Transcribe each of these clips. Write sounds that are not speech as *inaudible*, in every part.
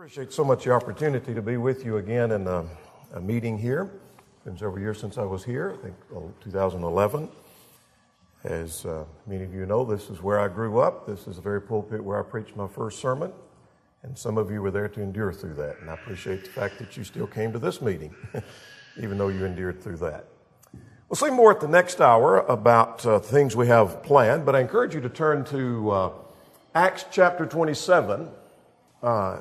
Appreciate so much the opportunity to be with you again in a, a meeting here. It's been several years since I was here, I think oh, 2011. As uh, many of you know, this is where I grew up. This is the very pulpit where I preached my first sermon. And some of you were there to endure through that. And I appreciate the fact that you still came to this meeting, *laughs* even though you endured through that. We'll see more at the next hour about uh, things we have planned, but I encourage you to turn to uh, Acts chapter 27 uh,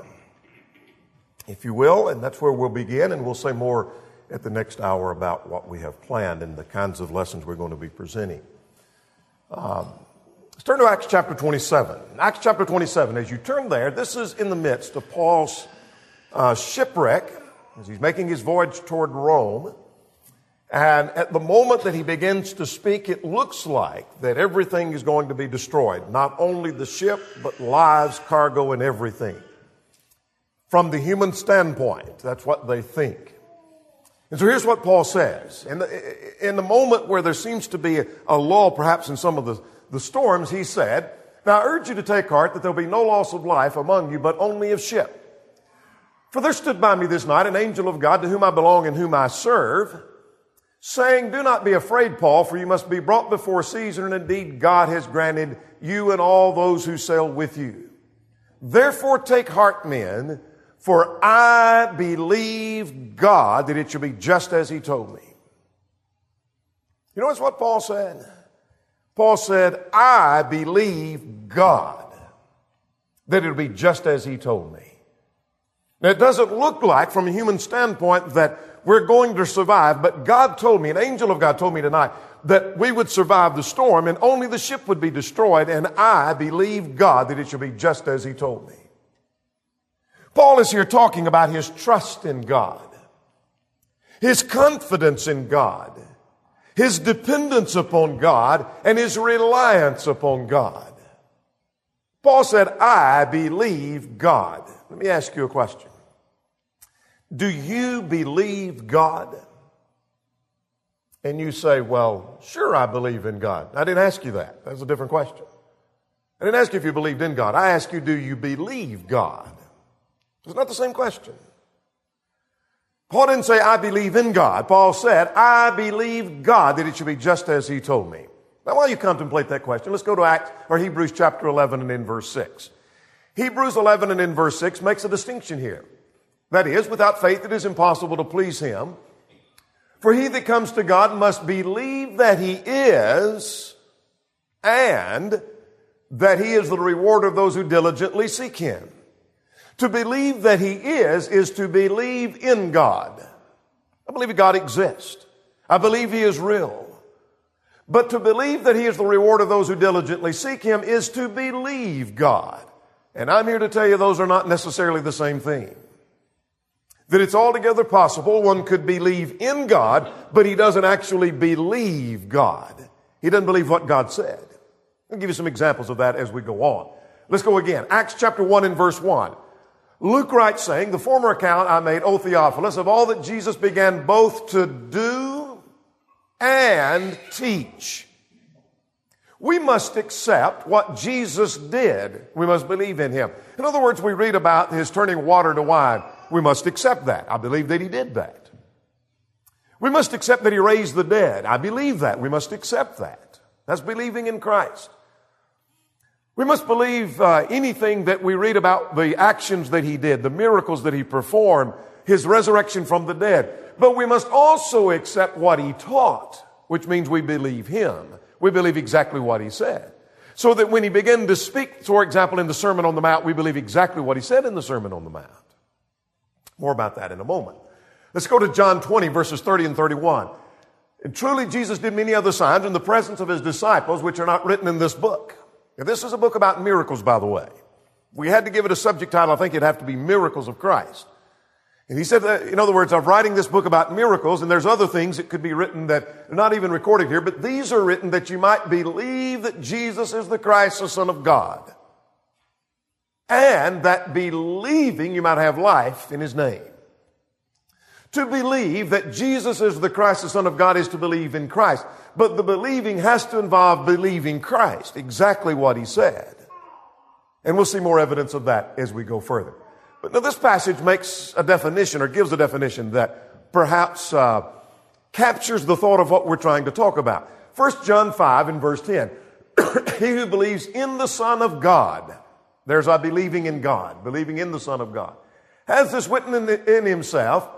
if you will, and that's where we'll begin, and we'll say more at the next hour about what we have planned and the kinds of lessons we're going to be presenting. Um, let's turn to Acts chapter 27. Acts chapter 27, as you turn there, this is in the midst of Paul's uh, shipwreck as he's making his voyage toward Rome. And at the moment that he begins to speak, it looks like that everything is going to be destroyed. Not only the ship, but lives, cargo, and everything from the human standpoint. That's what they think. And so here's what Paul says. In the, in the moment where there seems to be a, a lull, perhaps in some of the, the storms, he said, Now I urge you to take heart that there'll be no loss of life among you, but only of ship. For there stood by me this night an angel of God to whom I belong and whom I serve, saying, Do not be afraid, Paul, for you must be brought before Caesar, and indeed God has granted you and all those who sail with you. Therefore take heart, men, for I believe God that it shall be just as he told me. You what's what Paul said? Paul said, I believe God that it'll be just as he told me. Now, it doesn't look like, from a human standpoint, that we're going to survive, but God told me, an angel of God told me tonight, that we would survive the storm and only the ship would be destroyed, and I believe God that it shall be just as he told me. Paul is here talking about his trust in God, his confidence in God, his dependence upon God, and his reliance upon God. Paul said, I believe God. Let me ask you a question. Do you believe God? And you say, well, sure, I believe in God. I didn't ask you that. That's a different question. I didn't ask you if you believed in God. I asked you, do you believe God? It's not the same question. Paul didn't say, I believe in God. Paul said, I believe God that it should be just as he told me. Now, while you contemplate that question, let's go to Acts or Hebrews chapter 11 and in verse 6. Hebrews 11 and in verse 6 makes a distinction here. That is, without faith it is impossible to please him. For he that comes to God must believe that he is and that he is the rewarder of those who diligently seek him. To believe that He is, is to believe in God. I believe God exists. I believe He is real. But to believe that He is the reward of those who diligently seek Him is to believe God. And I'm here to tell you those are not necessarily the same thing. That it's altogether possible one could believe in God, but he doesn't actually believe God. He doesn't believe what God said. I'll give you some examples of that as we go on. Let's go again. Acts chapter 1 and verse 1. Luke writes saying, the former account I made, O Theophilus, of all that Jesus began both to do and teach. We must accept what Jesus did. We must believe in him. In other words, we read about his turning water to wine. We must accept that. I believe that he did that. We must accept that he raised the dead. I believe that. We must accept that. That's believing in Christ. We must believe uh, anything that we read about the actions that he did, the miracles that he performed, his resurrection from the dead. But we must also accept what he taught, which means we believe him. We believe exactly what he said. So that when he began to speak, for example, in the Sermon on the Mount, we believe exactly what he said in the Sermon on the Mount. More about that in a moment. Let's go to John 20, verses 30 and 31. And truly, Jesus did many other signs in the presence of his disciples, which are not written in this book. Now, this is a book about miracles, by the way. We had to give it a subject title, I think it'd have to be Miracles of Christ. And he said, that, in other words, I'm writing this book about miracles, and there's other things that could be written that are not even recorded here, but these are written that you might believe that Jesus is the Christ, the Son of God. And that believing you might have life in His name. To believe that Jesus is the Christ, the Son of God, is to believe in Christ. But the believing has to involve believing Christ, exactly what he said. And we'll see more evidence of that as we go further. But now this passage makes a definition or gives a definition that perhaps uh, captures the thought of what we're trying to talk about. 1 John 5 and verse 10. *clears throat* he who believes in the Son of God, there's our believing in God, believing in the Son of God, has this witness in himself.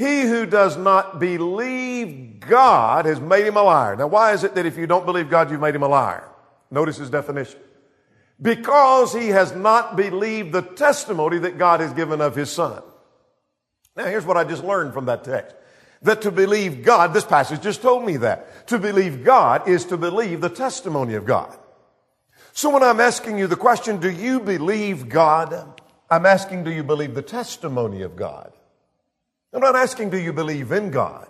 He who does not believe God has made him a liar. Now, why is it that if you don't believe God, you've made him a liar? Notice his definition. Because he has not believed the testimony that God has given of his Son. Now, here's what I just learned from that text. That to believe God, this passage just told me that. To believe God is to believe the testimony of God. So when I'm asking you the question, do you believe God? I'm asking, do you believe the testimony of God? I'm not asking, do you believe in God?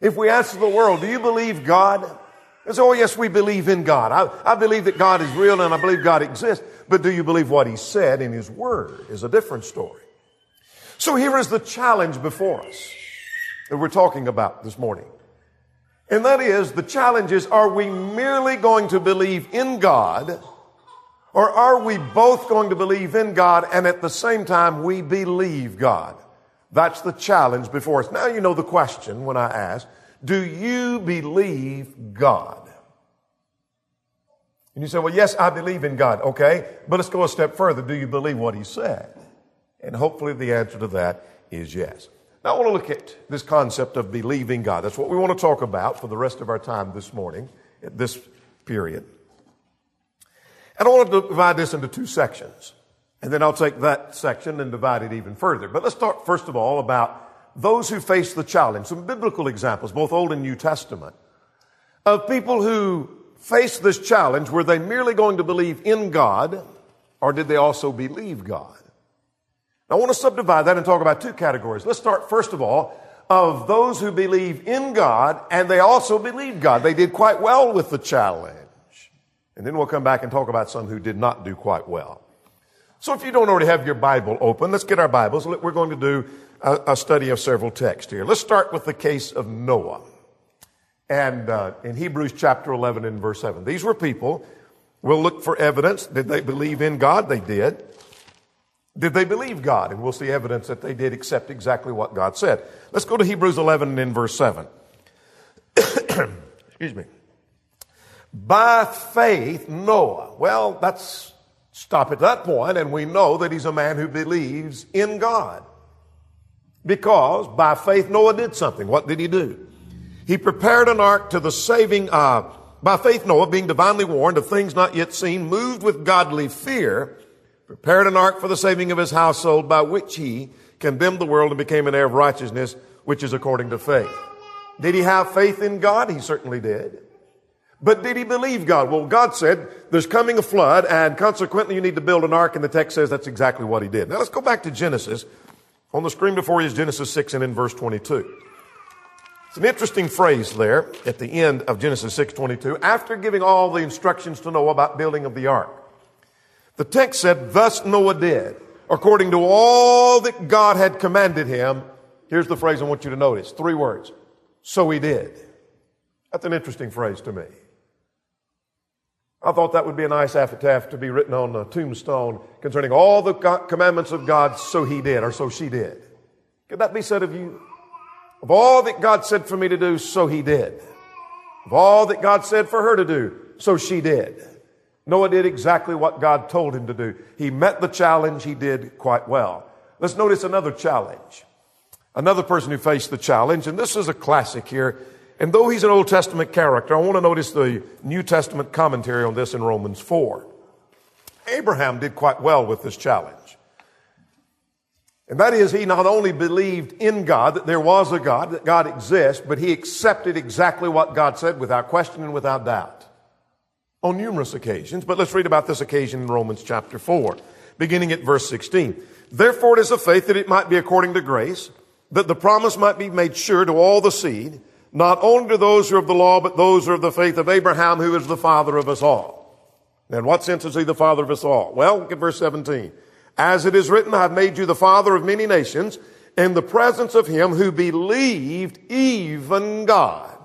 If we ask the world, do you believe God? They say, oh yes, we believe in God. I, I believe that God is real and I believe God exists. But do you believe what He said in His Word is a different story. So here is the challenge before us that we're talking about this morning. And that is, the challenge is, are we merely going to believe in God or are we both going to believe in God and at the same time we believe God? That's the challenge before us. Now you know the question when I ask, do you believe God? And you say, well, yes, I believe in God. Okay. But let's go a step further. Do you believe what he said? And hopefully the answer to that is yes. Now, I want to look at this concept of believing God. That's what we want to talk about for the rest of our time this morning, at this period. And I want to divide this into two sections. And then I'll take that section and divide it even further. But let's talk first of all about those who face the challenge. Some biblical examples, both Old and New Testament, of people who faced this challenge. Were they merely going to believe in God or did they also believe God? I want to subdivide that and talk about two categories. Let's start first of all of those who believe in God and they also believe God. They did quite well with the challenge. And then we'll come back and talk about some who did not do quite well. So if you don't already have your Bible open, let's get our Bibles. We're going to do a, study of several texts here. Let's start with the case of Noah. And uh, in Hebrews chapter 11 and verse 7. These were people. We'll look for evidence. Did they believe in God? They did. Did they believe God? And we'll see evidence that they did accept exactly what God said. Let's go to Hebrews 11 and in verse 7. *coughs* Excuse me. By faith, Noah. Well, that's stop at that point, and we know that he's a man who believes in God. Because by faith, Noah did something. What did he do? He prepared an ark to the saving, uh, by faith, Noah, being divinely warned of things not yet seen, moved with godly fear, prepared an ark for the saving of his household by which he condemned the world and became an heir of righteousness, which is according to faith. Did he have faith in God? He certainly did. But did he believe God? Well, God said there's coming a flood and consequently you need to build an ark and the text says that's exactly what he did. Now let's go back to Genesis. On the screen before you is Genesis 6 and in verse 22. It's an interesting phrase there at the end of Genesis 6:22 after giving all the instructions to Noah about building of the ark. The text said, Thus Noah did, according to all that God had commanded him. Here's the phrase I want you to notice three words. So he did. That's an interesting phrase to me. I thought that would be a nice epitaph to be written on a tombstone concerning all the commandments of God, so he did, or so she did. Could that be said of you? Of all that God said for me to do, so he did. Of all that God said for her to do, so she did. Noah did exactly what God told him to do. He met the challenge. He did quite well. Let's notice another challenge. Another person who faced the challenge, and this is a classic here. And though he's an Old Testament character, I want to notice the New Testament commentary on this in Romans 4. Abraham did quite well with this challenge. And that is, he not only believed in God, that there was a God, that God exists, but he accepted exactly what God said without question and without doubt on numerous occasions, but let's read about this occasion in Romans chapter 4, beginning at verse 16. Therefore it is of faith that it might be according to grace, that the promise might be made sure to all the seed, not only to those who are of the law, but those who are of the faith of Abraham, who is the father of us all. In what sense is he the father of us all? Well, look at verse 17. As it is written, I have made you the father of many nations in the presence of him who believed even God.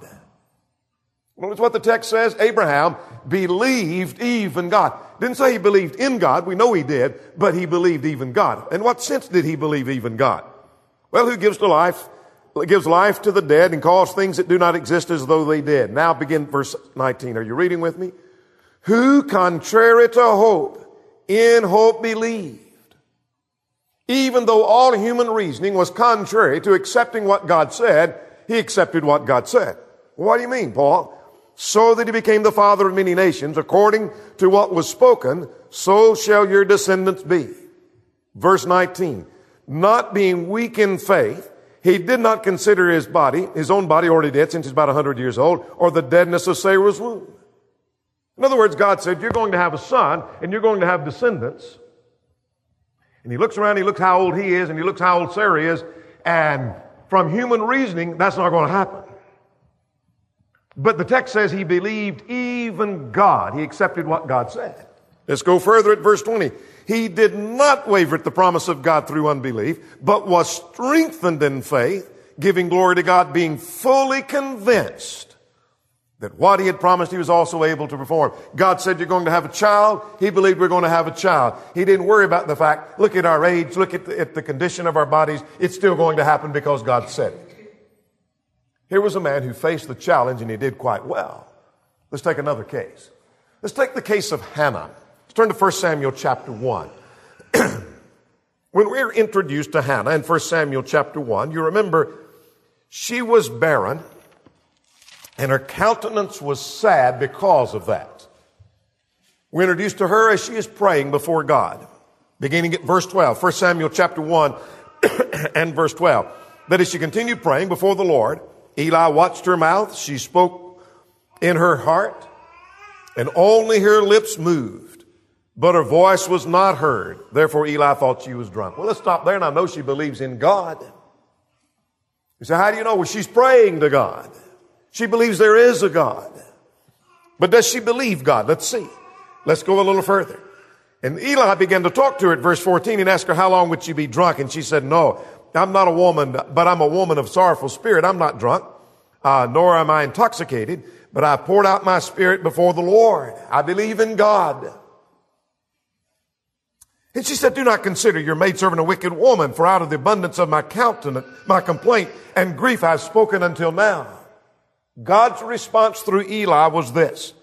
Notice what the text says. Abraham believed even God. Didn't say he believed in God. We know he did, but he believed even God. In what sense did he believe even God? Well, who gives to life, gives life to the dead and calls things that do not exist as though they did. Now begin verse 19. Are you reading with me? Who contrary to hope, in hope believed. Even though all human reasoning was contrary to accepting what God said, he accepted what God said. What do you mean, Paul? So that he became the father of many nations, according to what was spoken, so shall your descendants be. Verse 19. Not being weak in faith, he did not consider his body, his own body already dead since he's about 100 years old, or the deadness of Sarah's womb. In other words, God said, You're going to have a son and you're going to have descendants. And he looks around, he looks how old he is, and he looks how old Sarah is, and from human reasoning, that's not going to happen. But the text says he believed even God. He accepted what God said. Let's go further at verse 20. He did not waver at the promise of God through unbelief, but was strengthened in faith, giving glory to God, being fully convinced that what he had promised he was also able to perform. God said you're going to have a child. He believed we're going to have a child. He didn't worry about the fact, look at our age, look at the, at the condition of our bodies. It's still going to happen because God said it. Here was a man who faced the challenge and he did quite well. Let's take another case. Let's take the case of Hannah. Turn to 1 Samuel chapter 1. *clears throat* when we're introduced to Hannah in 1 Samuel chapter 1, you remember she was barren and her countenance was sad because of that. We're introduced to her as she is praying before God. Beginning at verse 12, 1 Samuel chapter 1 *clears throat* and verse 12. That as she continued praying before the Lord, Eli watched her mouth. She spoke in her heart, and only her lips moved, but her voice was not heard. Therefore, Eli thought she was drunk. Well, let's stop there, and I know she believes in God. You say, how do you know? Well, she's praying to God. She believes there is a God. But does she believe God? Let's see. Let's go a little further. And Eli began to talk to her at verse 14 and asked her, how long would she be drunk? And she said, no, I'm not a woman, but I'm a woman of sorrowful spirit. I'm not drunk, uh, nor am I intoxicated, but I poured out my spirit before the Lord. I believe in God. And she said, do not consider your maidservant a wicked woman, for out of the abundance of my countenance, my complaint and grief I've spoken until now. God's response through Eli was this.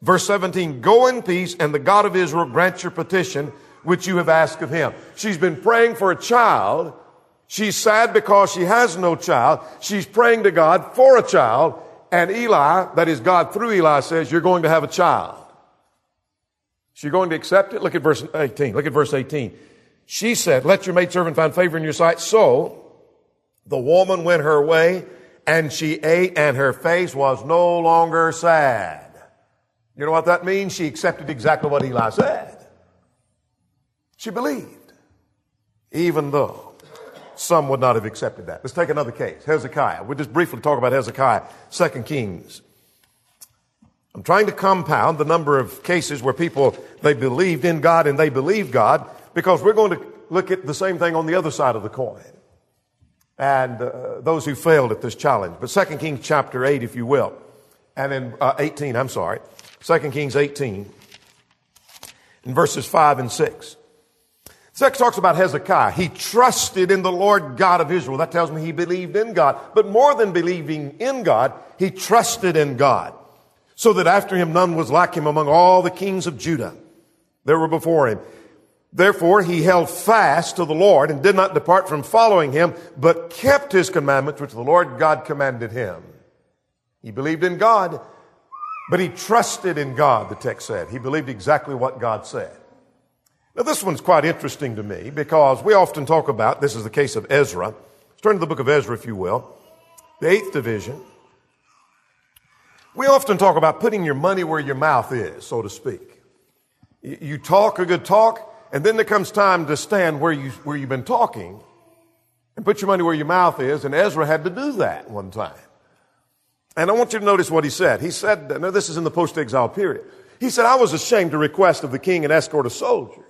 Verse 17, go in peace and the God of Israel grant your petition which you have asked of him. She's been praying for a child She's sad because she has no child. She's praying to God for a child. And Eli, that is God through Eli, says, You're going to have a child. She's going to accept it. Look at verse 18. Look at verse 18. She said, Let your maidservant find favor in your sight. So the woman went her way and she ate and her face was no longer sad. You know what that means? She accepted exactly what Eli said. She believed, even though some would not have accepted that. Let's take another case. Hezekiah. We'll just briefly talk about Hezekiah, Second Kings. I'm trying to compound the number of cases where people, they believed in God and they believed God because we're going to look at the same thing on the other side of the coin. And uh, those who failed at this challenge. But Second Kings chapter 8, if you will. And in uh, 18, I'm sorry. Second Kings 18 in verses 5 and 6. Text talks about Hezekiah. He trusted in the Lord God of Israel. That tells me he believed in God. But more than believing in God, he trusted in God. So that after him none was like him among all the kings of Judah that were before him. Therefore he held fast to the Lord and did not depart from following him, but kept his commandments which the Lord God commanded him. He believed in God, but he trusted in God, the text said. He believed exactly what God said. Now, this one's quite interesting to me because we often talk about, this is the case of Ezra. Let's turn to the book of Ezra, if you will, the eighth division. We often talk about putting your money where your mouth is, so to speak. You talk a good talk, and then there comes time to stand where, you, where you've been talking and put your money where your mouth is, and Ezra had to do that one time. And I want you to notice what he said. He said, now this is in the post-exile period. He said, I was ashamed to request of the king an escort of soldiers.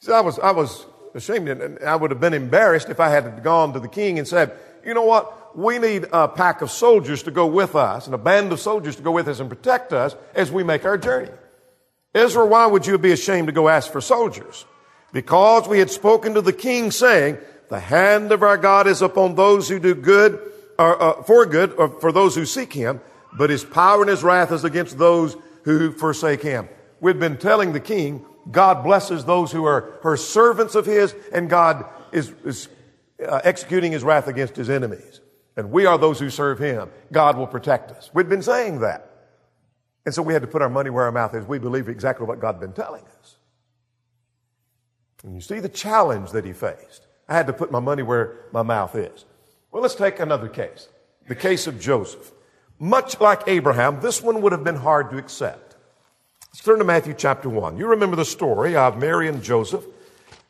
He said, I was, I was ashamed and I would have been embarrassed if I had gone to the king and said, you know what? We need a pack of soldiers to go with us and a band of soldiers to go with us and protect us as we make our journey. Ezra, why would you be ashamed to go ask for soldiers? Because we had spoken to the king saying, the hand of our God is upon those who do good, or, uh, for good, or for those who seek him, but his power and his wrath is against those who forsake him. We've been telling the king, God blesses those who are her servants of his, and God is, is uh, executing his wrath against his enemies. And we are those who serve him. God will protect us. We'd been saying that. And so we had to put our money where our mouth is. We believe exactly what God had been telling us. And you see the challenge that he faced. I had to put my money where my mouth is. Well, let's take another case. The case of Joseph. Much like Abraham, this one would have been hard to accept. Let's turn to Matthew chapter 1. You remember the story of Mary and Joseph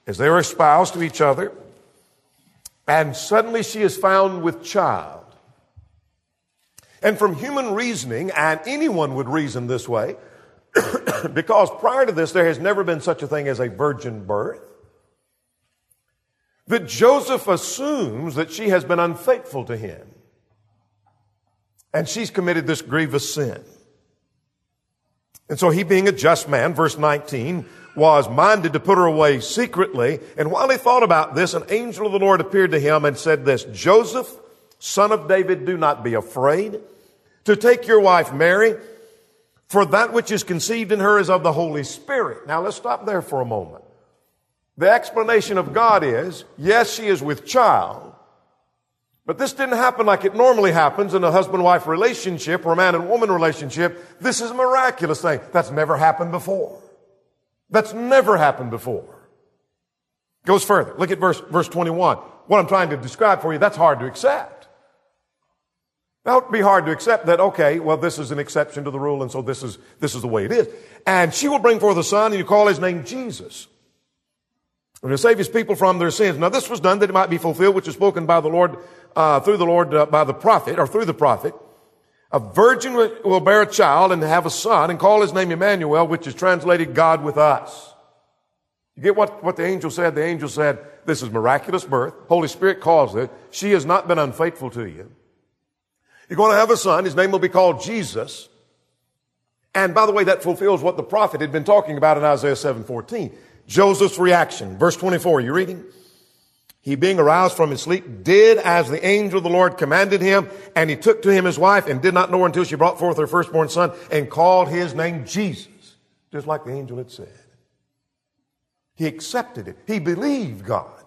as they were espoused to each other. And suddenly she is found with child. And from human reasoning, and anyone would reason this way, *coughs* because prior to this there has never been such a thing as a virgin birth, that Joseph assumes that she has been unfaithful to him. And she's committed this grievous sin. And so he being a just man, verse 19, was minded to put her away secretly. And while he thought about this, an angel of the Lord appeared to him and said this, Joseph, son of David, do not be afraid to take your wife Mary, for that which is conceived in her is of the Holy Spirit. Now let's stop there for a moment. The explanation of God is, yes, she is with child, but this didn't happen like it normally happens in a husband-wife relationship or a man and woman relationship. This is a miraculous thing. That's never happened before. That's never happened before. Goes further. Look at verse, verse 21. What I'm trying to describe for you, that's hard to accept. That would be hard to accept that, okay, well, this is an exception to the rule, and so this is, this is the way it is. And she will bring forth a son, and you call his name Jesus. And to save his people from their sins. Now, this was done that it might be fulfilled, which is spoken by the Lord, uh, through the Lord, uh, by the prophet, or through the prophet. A virgin will bear a child and have a son and call his name Emmanuel, which is translated God with us. You get what, what the angel said? The angel said, this is miraculous birth. Holy Spirit caused it. She has not been unfaithful to you. You're going to have a son. His name will be called Jesus. And by the way, that fulfills what the prophet had been talking about in Isaiah 7:14. Joseph's reaction. Verse 24, you reading? He being aroused from his sleep did as the angel of the Lord commanded him, and he took to him his wife and did not know her until she brought forth her firstborn son and called his name Jesus, just like the angel had said. He accepted it. He believed God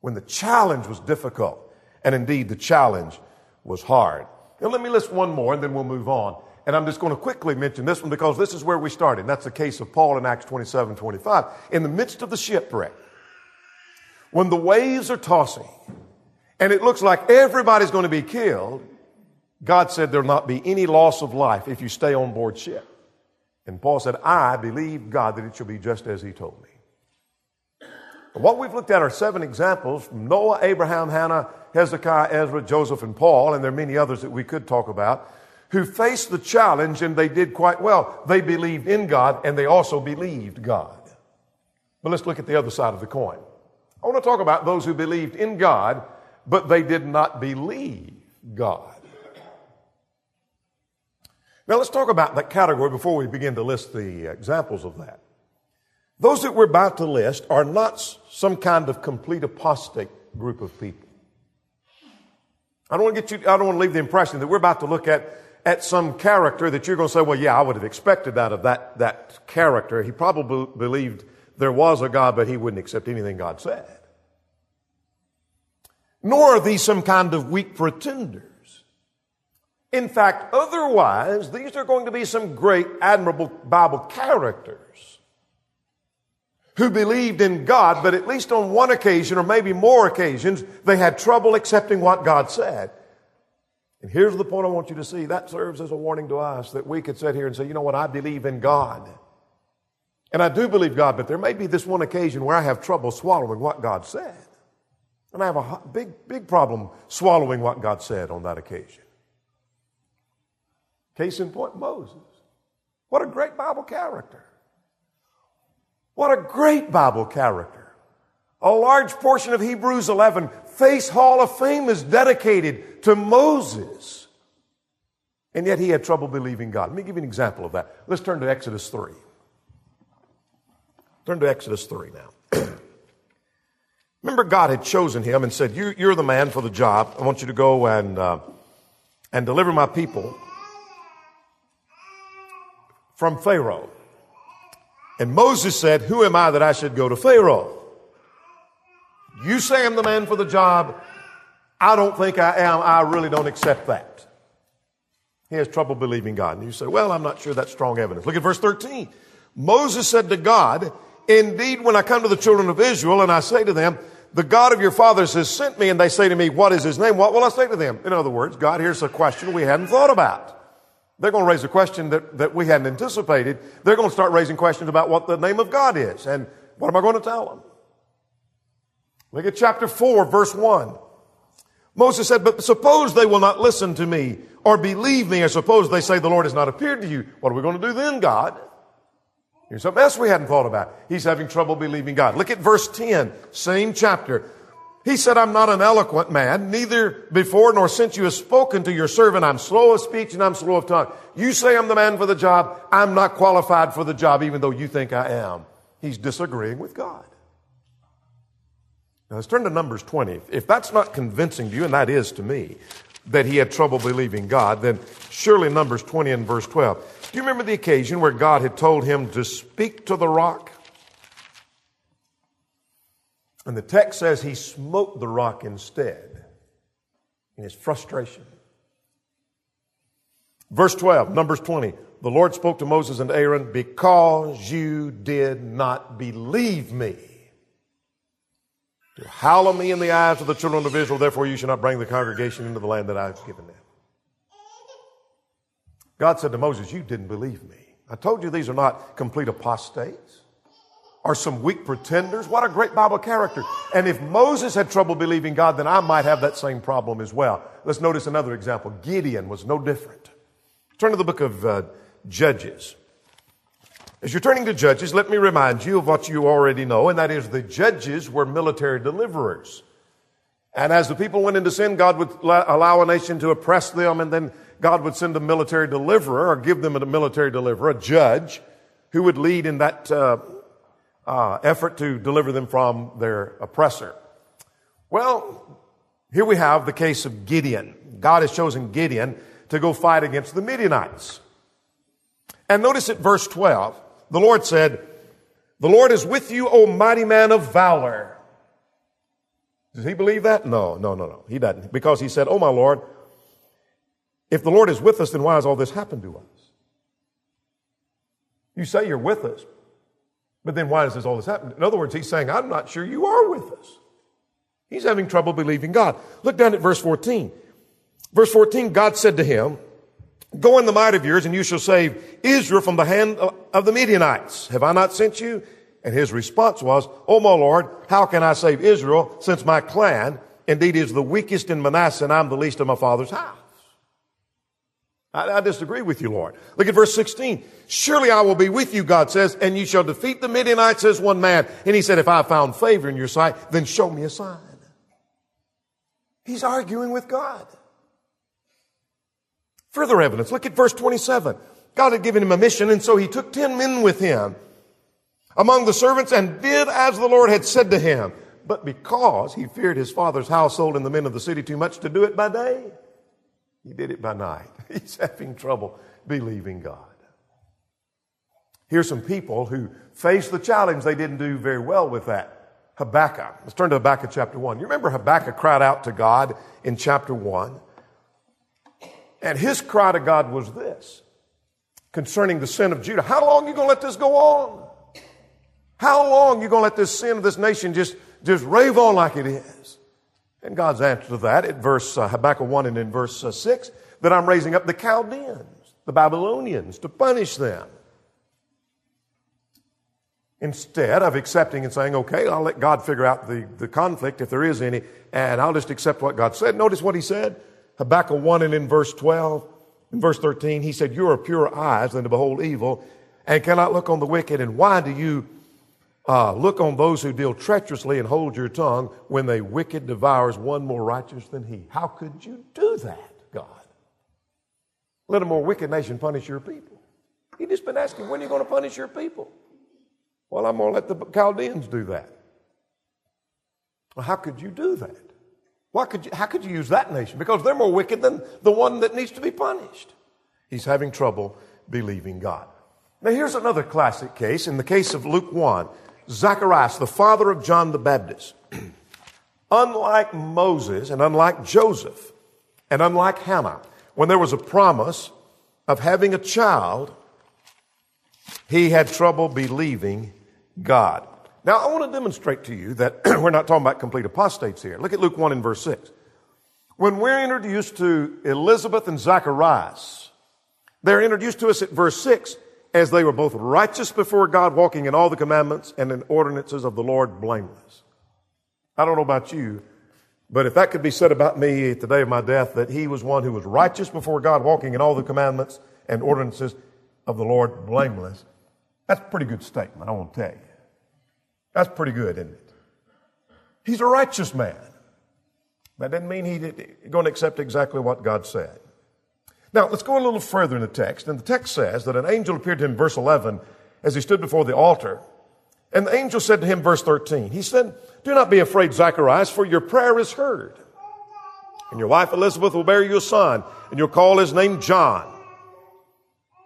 when the challenge was difficult. And indeed, the challenge was hard. Now, let me list one more and then we'll move on. And I'm just going to quickly mention this one because this is where we started. That's the case of Paul in Acts 27 25. In the midst of the shipwreck, when the waves are tossing and it looks like everybody's going to be killed, God said there'll not be any loss of life if you stay on board ship. And Paul said, I believe God that it shall be just as he told me. What we've looked at are seven examples from Noah, Abraham, Hannah, Hezekiah, Ezra, Joseph, and Paul, and there are many others that we could talk about, who faced the challenge and they did quite well. They believed in God and they also believed God. But let's look at the other side of the coin. I want to talk about those who believed in God, but they did not believe God. Now let's talk about that category before we begin to list the examples of that. Those that we're about to list are not some kind of complete apostate group of people. I don't want to get you, I don't want to leave the impression that we're about to look at, at some character that you're going to say, well, yeah, I would have expected that of that, that character. He probably believed there was a God, but he wouldn't accept anything God said. Nor are these some kind of weak pretenders. In fact, otherwise, these are going to be some great, admirable Bible characters who believed in God, but at least on one occasion or maybe more occasions, they had trouble accepting what God said. And here's the point I want you to see. That serves as a warning to us that we could sit here and say, you know what, I believe in God. And I do believe God, but there may be this one occasion where I have trouble swallowing what God said. And I have a big, big problem swallowing what God said on that occasion. Case in point, Moses. What a great Bible character. What a great Bible character. A large portion of Hebrews 11 Faith Hall of Fame is dedicated to Moses. And yet he had trouble believing God. Let me give you an example of that. Let's turn to Exodus 3. Turn to Exodus 3 now. *clears throat* Remember, God had chosen him and said, you, are the man for the job. I want you to go and, uh, and deliver my people from Pharaoh. And Moses said, Who am I that I should go to Pharaoh? You say I'm the man for the job. I don't think I am. I really don't accept that. He has trouble believing God. And you say, Well, I'm not sure that's strong evidence. Look at verse 13. Moses said to God, Indeed, when I come to the children of Israel and I say to them, the God of your fathers has sent me, and they say to me, What is his name? What will I say to them? In other words, God, here's a question we hadn't thought about. They're going to raise a question that, that we hadn't anticipated. They're going to start raising questions about what the name of God is. And what am I going to tell them? Look at chapter 4, verse 1. Moses said, But suppose they will not listen to me or believe me, or suppose they say the Lord has not appeared to you. What are we going to do then, God? Here's something else we hadn't thought about. He's having trouble believing God. Look at verse 10, same chapter. He said, I'm not an eloquent man, neither before nor since you have spoken to your servant. I'm slow of speech and I'm slow of tongue. You say I'm the man for the job. I'm not qualified for the job, even though you think I am. He's disagreeing with God. Now let's turn to Numbers 20. If that's not convincing to you, and that is to me, that he had trouble believing God, then surely Numbers 20 and verse 12. Do you remember the occasion where God had told him to speak to the rock? And the text says he smote the rock instead in his frustration. Verse 12, Numbers 20. The Lord spoke to Moses and Aaron, because you did not believe me. To hallow me in the eyes of the children of Israel, therefore you shall not bring the congregation into the land that I've given them. God said to Moses, You didn't believe me. I told you these are not complete apostates or some weak pretenders. What a great Bible character. And if Moses had trouble believing God, then I might have that same problem as well. Let's notice another example. Gideon was no different. Turn to the book of uh, Judges. As you're turning to Judges, let me remind you of what you already know, and that is the judges were military deliverers. And as the people went into sin, God would allow a nation to oppress them, and then God would send a military deliverer or give them a military deliverer, a judge, who would lead in that uh, uh, effort to deliver them from their oppressor. Well, here we have the case of Gideon. God has chosen Gideon to go fight against the Midianites. And notice at verse 12, the Lord said, The Lord is with you, O mighty man of valor. Does he believe that? No, no, no, no. He doesn't. Because he said, Oh my Lord, if the Lord is with us, then why has all this happened to us? You say you're with us, but then why does all this happen? In other words, he's saying, I'm not sure you are with us. He's having trouble believing God. Look down at verse 14. Verse 14, God said to him, Go in the might of yours, and you shall save Israel from the hand of the Midianites. Have I not sent you? And his response was, Oh my Lord, how can I save Israel since my clan indeed is the weakest in Manasseh and I'm the least of my father's house? I, I, disagree with you, Lord. Look at verse 16. Surely I will be with you, God says, and you shall defeat the Midianites as one man. And he said, if I found favor in your sight, then show me a sign. He's arguing with God. Further evidence. Look at verse 27. God had given him a mission, and so he took ten men with him among the servants and did as the Lord had said to him. But because he feared his father's household and the men of the city too much to do it by day, he did it by night. *laughs* He's having trouble believing God. Here's some people who faced the challenge. They didn't do very well with that. Habakkuk. Let's turn to Habakkuk chapter 1. You remember Habakkuk cried out to God in chapter 1? And his cry to God was this concerning the sin of Judah. How long are you going to let this go on? How long are you going to let this sin of this nation just, just rave on like it is? And God's answer to that at verse uh, Habakkuk 1 and in verse uh, 6 that I'm raising up the Chaldeans, the Babylonians, to punish them. Instead of accepting and saying, okay, I'll let God figure out the, the conflict if there is any, and I'll just accept what God said. Notice what he said. Habakkuk 1 and in verse 12, in verse 13, he said, You are pure eyes than to behold evil, and cannot look on the wicked. And why do you uh, look on those who deal treacherously and hold your tongue when the wicked devours one more righteous than he? How could you do that, God? Let a more wicked nation punish your people. He just been asking, when are you going to punish your people? Well, I'm going to let the Chaldeans do that. Well, how could you do that? Why could you, how could you use that nation? Because they're more wicked than the one that needs to be punished. He's having trouble believing God. Now, here's another classic case. In the case of Luke 1, Zacharias, the father of John the Baptist, *clears throat* unlike Moses and unlike Joseph and unlike Hannah, when there was a promise of having a child, he had trouble believing God. Now, I want to demonstrate to you that *clears throat* we're not talking about complete apostates here. Look at Luke 1 and verse 6. When we're introduced to Elizabeth and Zacharias, they're introduced to us at verse 6 as they were both righteous before God, walking in all the commandments and in ordinances of the Lord blameless. I don't know about you, but if that could be said about me at the day of my death, that he was one who was righteous before God, walking in all the commandments and ordinances of the Lord blameless, that's a pretty good statement, I want to tell you. That's pretty good, isn't it? He's a righteous man. That doesn't mean he's going to accept exactly what God said. Now, let's go a little further in the text. And the text says that an angel appeared to him, verse 11, as he stood before the altar. And the angel said to him, verse 13, he said, Do not be afraid, Zacharias, for your prayer is heard. And your wife Elizabeth will bear you a son, and you'll call his name John.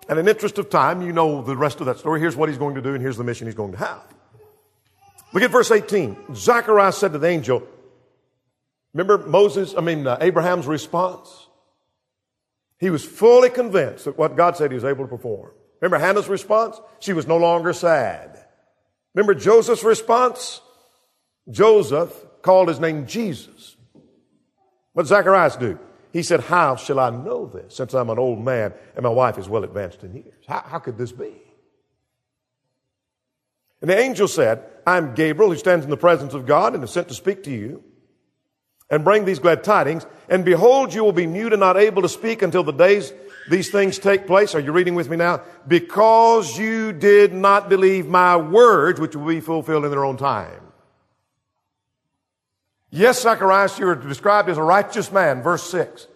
And in interest of time, you know the rest of that story. Here's what he's going to do, and here's the mission he's going to have. Look at verse 18. Zacharias said to the angel, Remember Moses, I mean, uh, Abraham's response? He was fully convinced that what God said he was able to perform. Remember Hannah's response? She was no longer sad. Remember Joseph's response? Joseph called his name Jesus. What did Zacharias do? He said, How shall I know this since I'm an old man and my wife is well advanced in years? How, how could this be? And the angel said, I'm Gabriel who stands in the presence of God and is sent to speak to you and bring these glad tidings. And behold, you will be mute and not able to speak until the days these things take place. Are you reading with me now? Because you did not believe my words, which will be fulfilled in their own time. Yes, Zacharias, you are described as a righteous man, verse 6.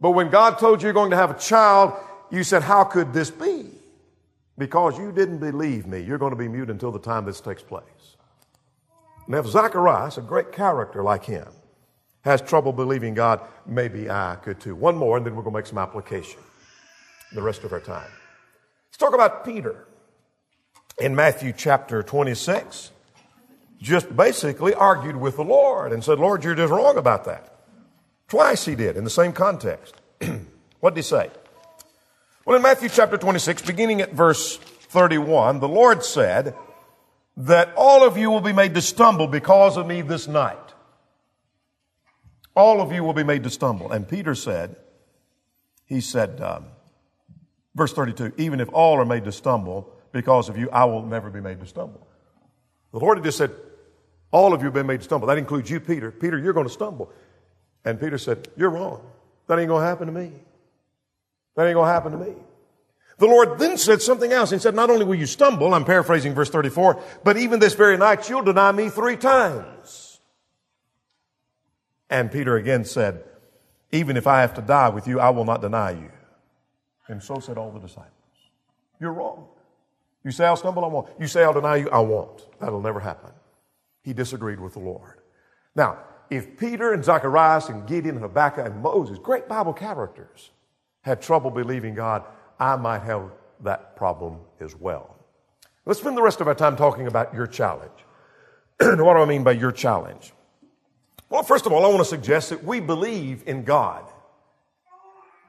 But when God told you you're going to have a child, you said, How could this be? Because you didn't believe me, you're going to be mute until the time this takes place. Now, if Zacharias, a great character like him, has trouble believing God, maybe I could too. One more, and then we're going to make some application the rest of our time. Let's talk about Peter in Matthew chapter 26. Just basically argued with the Lord and said, Lord, you're just wrong about that. Twice he did in the same context. *clears throat* what did he say? Well, in Matthew chapter 26, beginning at verse 31, the Lord said that all of you will be made to stumble because of me this night. All of you will be made to stumble. And Peter said, he said, um, verse 32, even if all are made to stumble because of you, I will never be made to stumble. The Lord had just said, all of you have been made to stumble. That includes you, Peter. Peter, you're going to stumble. And Peter said, You're wrong. That ain't going to happen to me. That ain't going to happen to me. The Lord then said something else. He said, Not only will you stumble, I'm paraphrasing verse 34, but even this very night you'll deny me three times. And Peter again said, Even if I have to die with you, I will not deny you. And so said all the disciples. You're wrong. You say I'll stumble, I won't. You say I'll deny you, I won't. That'll never happen. He disagreed with the Lord. Now, if Peter and Zacharias and Gideon and Habakkuk and Moses, great Bible characters, had trouble believing God, I might have that problem as well. Let's spend the rest of our time talking about your challenge. *clears throat* what do I mean by your challenge? Well, first of all, I want to suggest that we believe in God.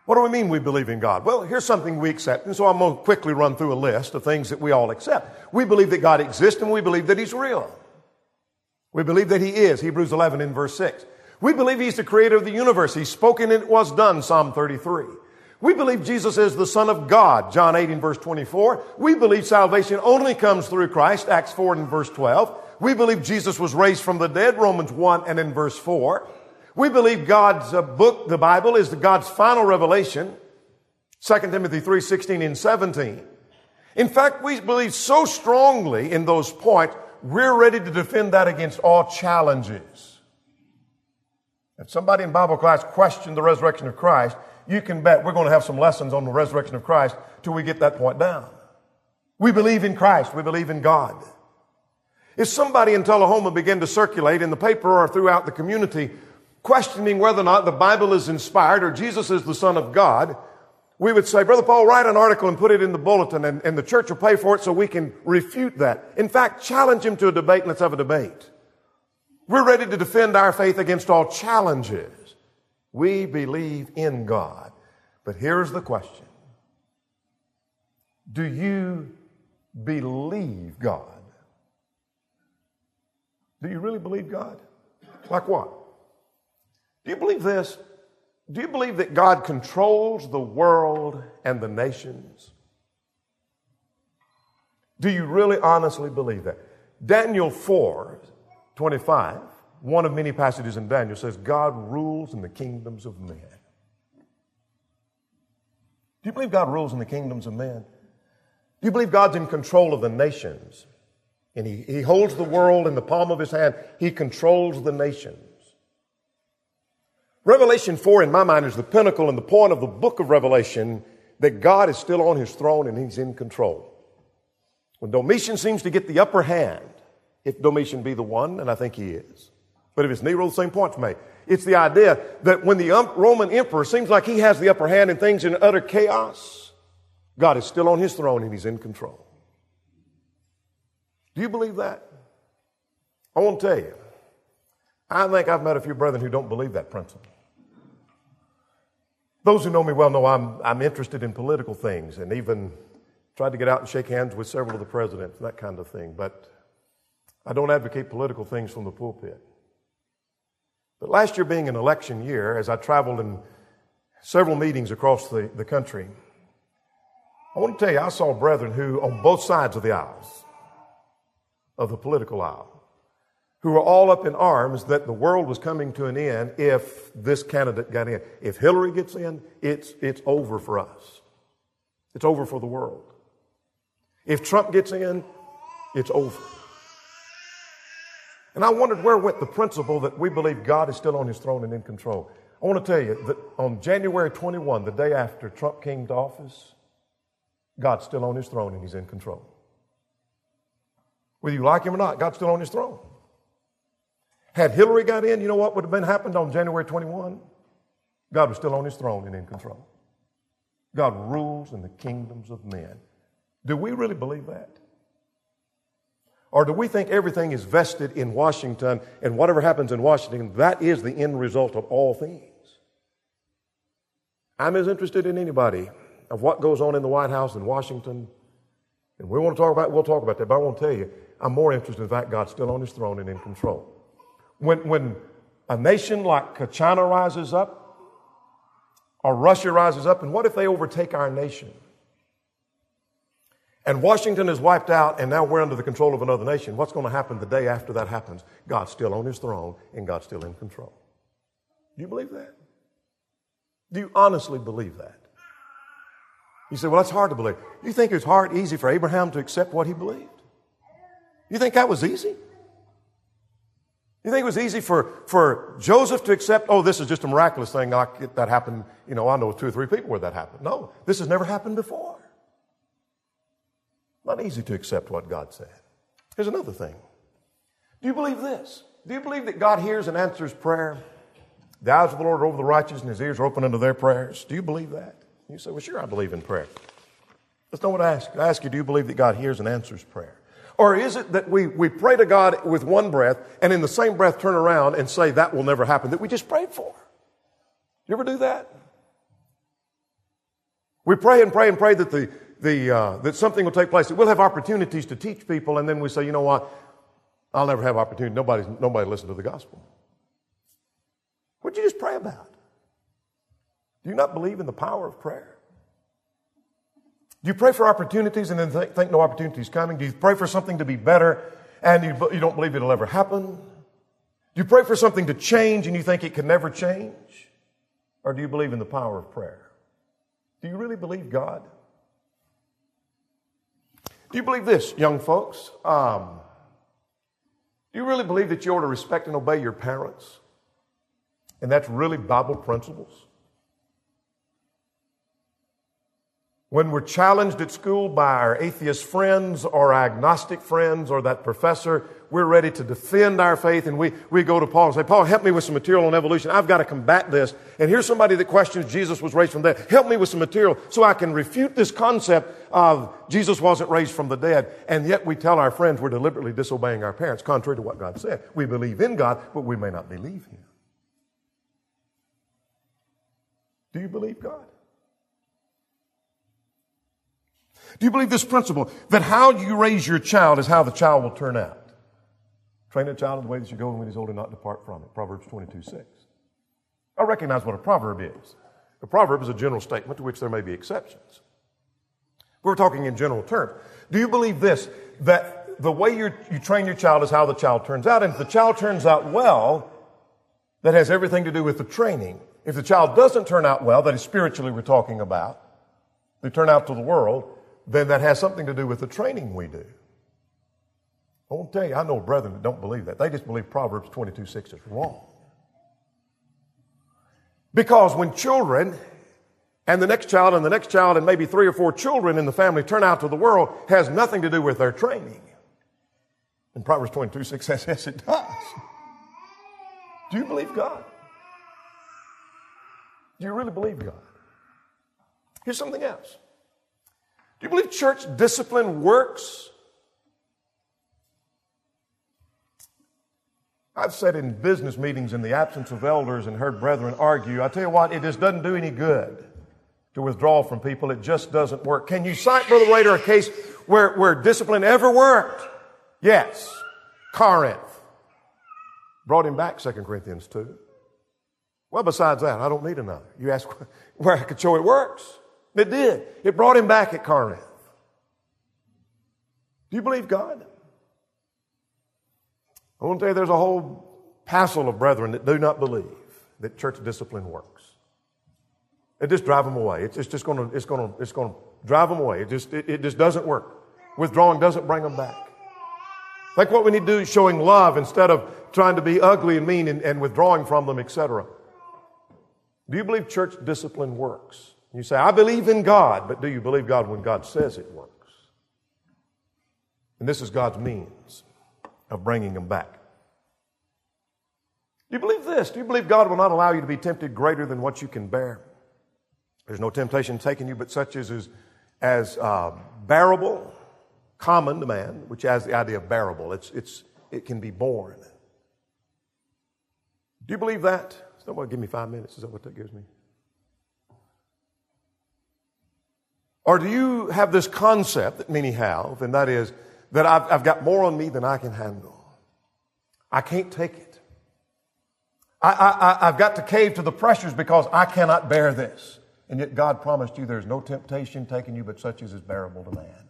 What do we mean we believe in God? Well, here's something we accept. And so I'm going to quickly run through a list of things that we all accept. We believe that God exists and we believe that He's real. We believe that He is, Hebrews 11 in verse 6. We believe He's the creator of the universe. He's spoken and it was done, Psalm 33. We believe Jesus is the Son of God, John 8 in verse 24. We believe salvation only comes through Christ, Acts 4 and verse 12. We believe Jesus was raised from the dead, Romans 1 and in verse 4. We believe God's uh, book, the Bible, is God's final revelation, 2 Timothy 3, 16 and 17. In fact, we believe so strongly in those points, we're ready to defend that against all challenges. If somebody in Bible class questioned the resurrection of Christ, you can bet we're going to have some lessons on the resurrection of Christ till we get that point down. We believe in Christ. We believe in God. If somebody in Tullahoma began to circulate in the paper or throughout the community questioning whether or not the Bible is inspired or Jesus is the Son of God, we would say, Brother Paul, write an article and put it in the bulletin, and, and the church will pay for it so we can refute that. In fact, challenge him to a debate and let's have a debate. We're ready to defend our faith against all challenges. We believe in God. But here's the question Do you believe God? Do you really believe God? Like what? Do you believe this? Do you believe that God controls the world and the nations? Do you really honestly believe that? Daniel 4 25, one of many passages in Daniel says, God rules in the kingdoms of men. Do you believe God rules in the kingdoms of men? Do you believe God's in control of the nations? And he, he holds the world in the palm of his hand. He controls the nations. Revelation 4, in my mind, is the pinnacle and the point of the book of Revelation that God is still on his throne and he's in control. When Domitian seems to get the upper hand, if Domitian be the one, and I think he is, but if it's Nero, the same point's made. It's the idea that when the um, Roman emperor seems like he has the upper hand and things in utter chaos, God is still on his throne and he's in control. Do you believe that? I want to tell you, I think I've met a few brethren who don't believe that principle. Those who know me well know I'm, I'm interested in political things and even tried to get out and shake hands with several of the presidents, that kind of thing. But I don't advocate political things from the pulpit. But last year being an election year, as I traveled in several meetings across the, the country, I want to tell you, I saw brethren who, on both sides of the aisles, of the political aisle, who were all up in arms that the world was coming to an end if this candidate got in. If Hillary gets in, it's, it's over for us. It's over for the world. If Trump gets in, it's over. And I wondered where went the principle that we believe God is still on his throne and in control. I want to tell you that on January 21, the day after Trump came to office, God's still on his throne and he's in control. Whether you like him or not, God's still on his throne. Had Hillary got in, you know what would have been happened on January 21? God was still on his throne and in control. God rules in the kingdoms of men. Do we really believe that? Or do we think everything is vested in Washington and whatever happens in Washington, that is the end result of all things? I'm as interested in anybody of what goes on in the White House in Washington. And we want to talk about, we'll talk about that, but I want to tell you, I'm more interested in the fact God's still on his throne and in control. When, when a nation like China rises up, or Russia rises up, and what if they overtake our nation? And Washington is wiped out, and now we're under the control of another nation. What's going to happen the day after that happens? God's still on his throne, and God's still in control. Do you believe that? Do you honestly believe that? You say, well, that's hard to believe. You think it was hard, easy for Abraham to accept what he believed? You think that was easy? You think it was easy for, for Joseph to accept, oh, this is just a miraculous thing like that happened, you know, I know two or three people where that happened. No, this has never happened before. Not easy to accept what God said. Here's another thing. Do you believe this? Do you believe that God hears and answers prayer? The eyes of the Lord are over the righteous and his ears are open unto their prayers. Do you believe that? You say, well, sure, I believe in prayer. That's not what I ask. I ask you, do you believe that God hears and answers prayer? Or is it that we, we pray to God with one breath and in the same breath turn around and say that will never happen that we just prayed for? You ever do that? We pray and pray and pray that, the, the, uh, that something will take place, that we'll have opportunities to teach people, and then we say, you know what? I'll never have opportunity. Nobody, nobody listen to the gospel. What'd you just pray about? Do you not believe in the power of prayer? Do you pray for opportunities and then think, think no opportunities coming? Do you pray for something to be better and you, you don't believe it'll ever happen? Do you pray for something to change and you think it can never change? Or do you believe in the power of prayer? Do you really believe God? Do you believe this, young folks? Um, do you really believe that you ought to respect and obey your parents? And that's really Bible principles? When we're challenged at school by our atheist friends or our agnostic friends or that professor, we're ready to defend our faith and we, we go to Paul and say, Paul, help me with some material on evolution. I've got to combat this. And here's somebody that questions Jesus was raised from the dead. Help me with some material so I can refute this concept of Jesus wasn't raised from the dead. And yet we tell our friends we're deliberately disobeying our parents, contrary to what God said. We believe in God, but we may not believe Him. Do you believe God? Do you believe this principle that how you raise your child is how the child will turn out? Train a child in the way that you go, and when he's older, not depart from it. Proverbs 22 6. I recognize what a proverb is. A proverb is a general statement to which there may be exceptions. We're talking in general terms. Do you believe this? That the way you train your child is how the child turns out, and if the child turns out well, that has everything to do with the training. If the child doesn't turn out well, that is spiritually we're talking about, they turn out to the world, then that has something to do with the training we do. I won't tell you, I know brethren that don't believe that. They just believe Proverbs 22 6 is wrong. Because when children and the next child and the next child and maybe three or four children in the family turn out to the world has nothing to do with their training. And Proverbs 22 6 says, yes, it does. Do you believe God? Do you really believe God? Here's something else. Do you believe church discipline works? I've said in business meetings in the absence of elders and heard brethren argue, I tell you what, it just doesn't do any good to withdraw from people. It just doesn't work. Can you cite, Brother Rader, a case where, where discipline ever worked? Yes. Corinth. Brought him back, 2 Corinthians 2. Well, besides that, I don't need another. You ask *laughs* where I could show it works. It did. It brought him back at Corinth. Do you believe God? I want to tell you there's a whole passel of brethren that do not believe that church discipline works. It just drive them away. It's, it's just going to, it's going to, it's going to drive them away. It just, it, it just doesn't work. Withdrawing doesn't bring them back. Like what we need to do is showing love instead of trying to be ugly and mean and, and withdrawing from them, etc. Do you believe church discipline works? You say, I believe in God, but do you believe God when God says it works? And this is God's means of bringing them back. Do you believe this? Do you believe God will not allow you to be tempted greater than what you can bear? There's no temptation taking you but such as is as uh, bearable, common to man, which has the idea of bearable. It's, it's, it can be borne. Do you believe that? Somebody give me five minutes. Is that what that gives me? Or do you have this concept that many have, and that is that I've, I've got more on me than I can handle? I can't take it. I, I, I've got to cave to the pressures because I cannot bear this. And yet God promised you there's no temptation taking you but such as is bearable to man.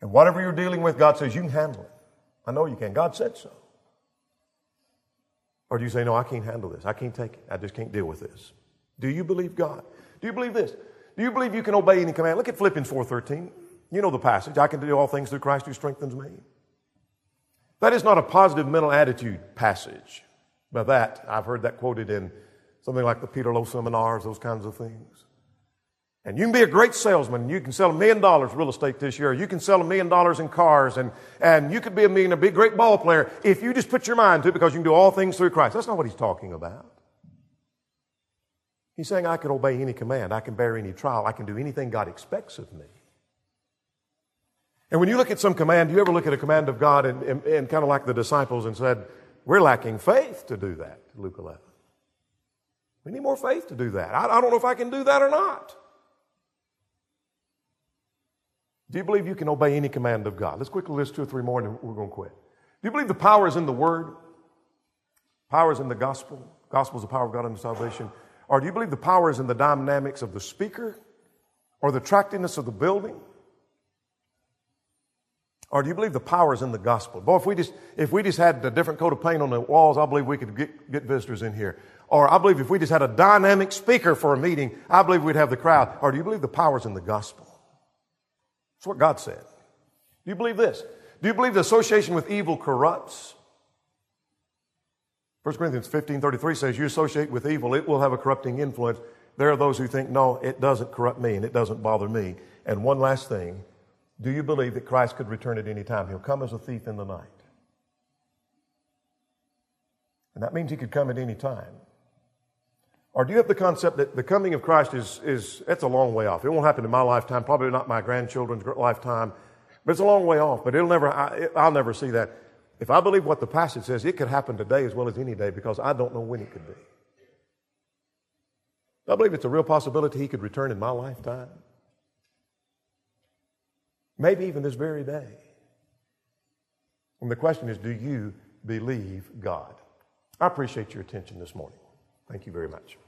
And whatever you're dealing with, God says you can handle it. I know you can. God said so. Or do you say, no, I can't handle this. I can't take it. I just can't deal with this. Do you believe God? Do you believe this? Do you believe you can obey any command? Look at Philippians 4.13. You know the passage. I can do all things through Christ who strengthens me. That is not a positive mental attitude passage. By that, I've heard that quoted in something like the Peter Lowe seminars, those kinds of things. And you can be a great salesman. You can sell a million dollars real estate this year. You can sell a million dollars in cars. And, and you could be a million, a big, great ball player if you just put your mind to it because you can do all things through Christ. That's not what he's talking about. He's saying I can obey any command. I can bear any trial. I can do anything God expects of me. And when you look at some command, do you ever look at a command of God and, and, and kind of like the disciples and said, we're lacking faith to do that, Luke 11. We need more faith to do that. I, I don't know if I can do that or not. Do you believe you can obey any command of God? Let's quickly list two or three more and we're going to quit. Do you believe the power is in the Word? Power is in the gospel. Gospel is the power of God unto salvation. Or do you believe the power is in the dynamics of the speaker or the attractiveness of the building? Or do you believe the power is in the gospel? Boy, if we just, if we just had a different coat of paint on the walls, I believe we could get, get visitors in here. Or I believe if we just had a dynamic speaker for a meeting, I believe we'd have the crowd. Or do you believe the power is in the gospel? That's what God said. Do you believe this? Do you believe the association with evil corrupts? 1 Corinthians 15 33 says, You associate with evil, it will have a corrupting influence. there are those who think, no, it doesn't corrupt me and it doesn't bother me. And one last thing do you believe that Christ could return at any time? He'll come as a thief in the night. And that means he could come at any time. Or do you have the concept that the coming of Christ is, is it's a long way off? It won't happen in my lifetime, probably not my grandchildren's lifetime, but it's a long way off. But it'll never, I, I'll never see that. If I believe what the passage says, it could happen today as well as any day because I don't know when it could be. I believe it's a real possibility he could return in my lifetime. Maybe even this very day. And the question is do you believe God? I appreciate your attention this morning. Thank you very much.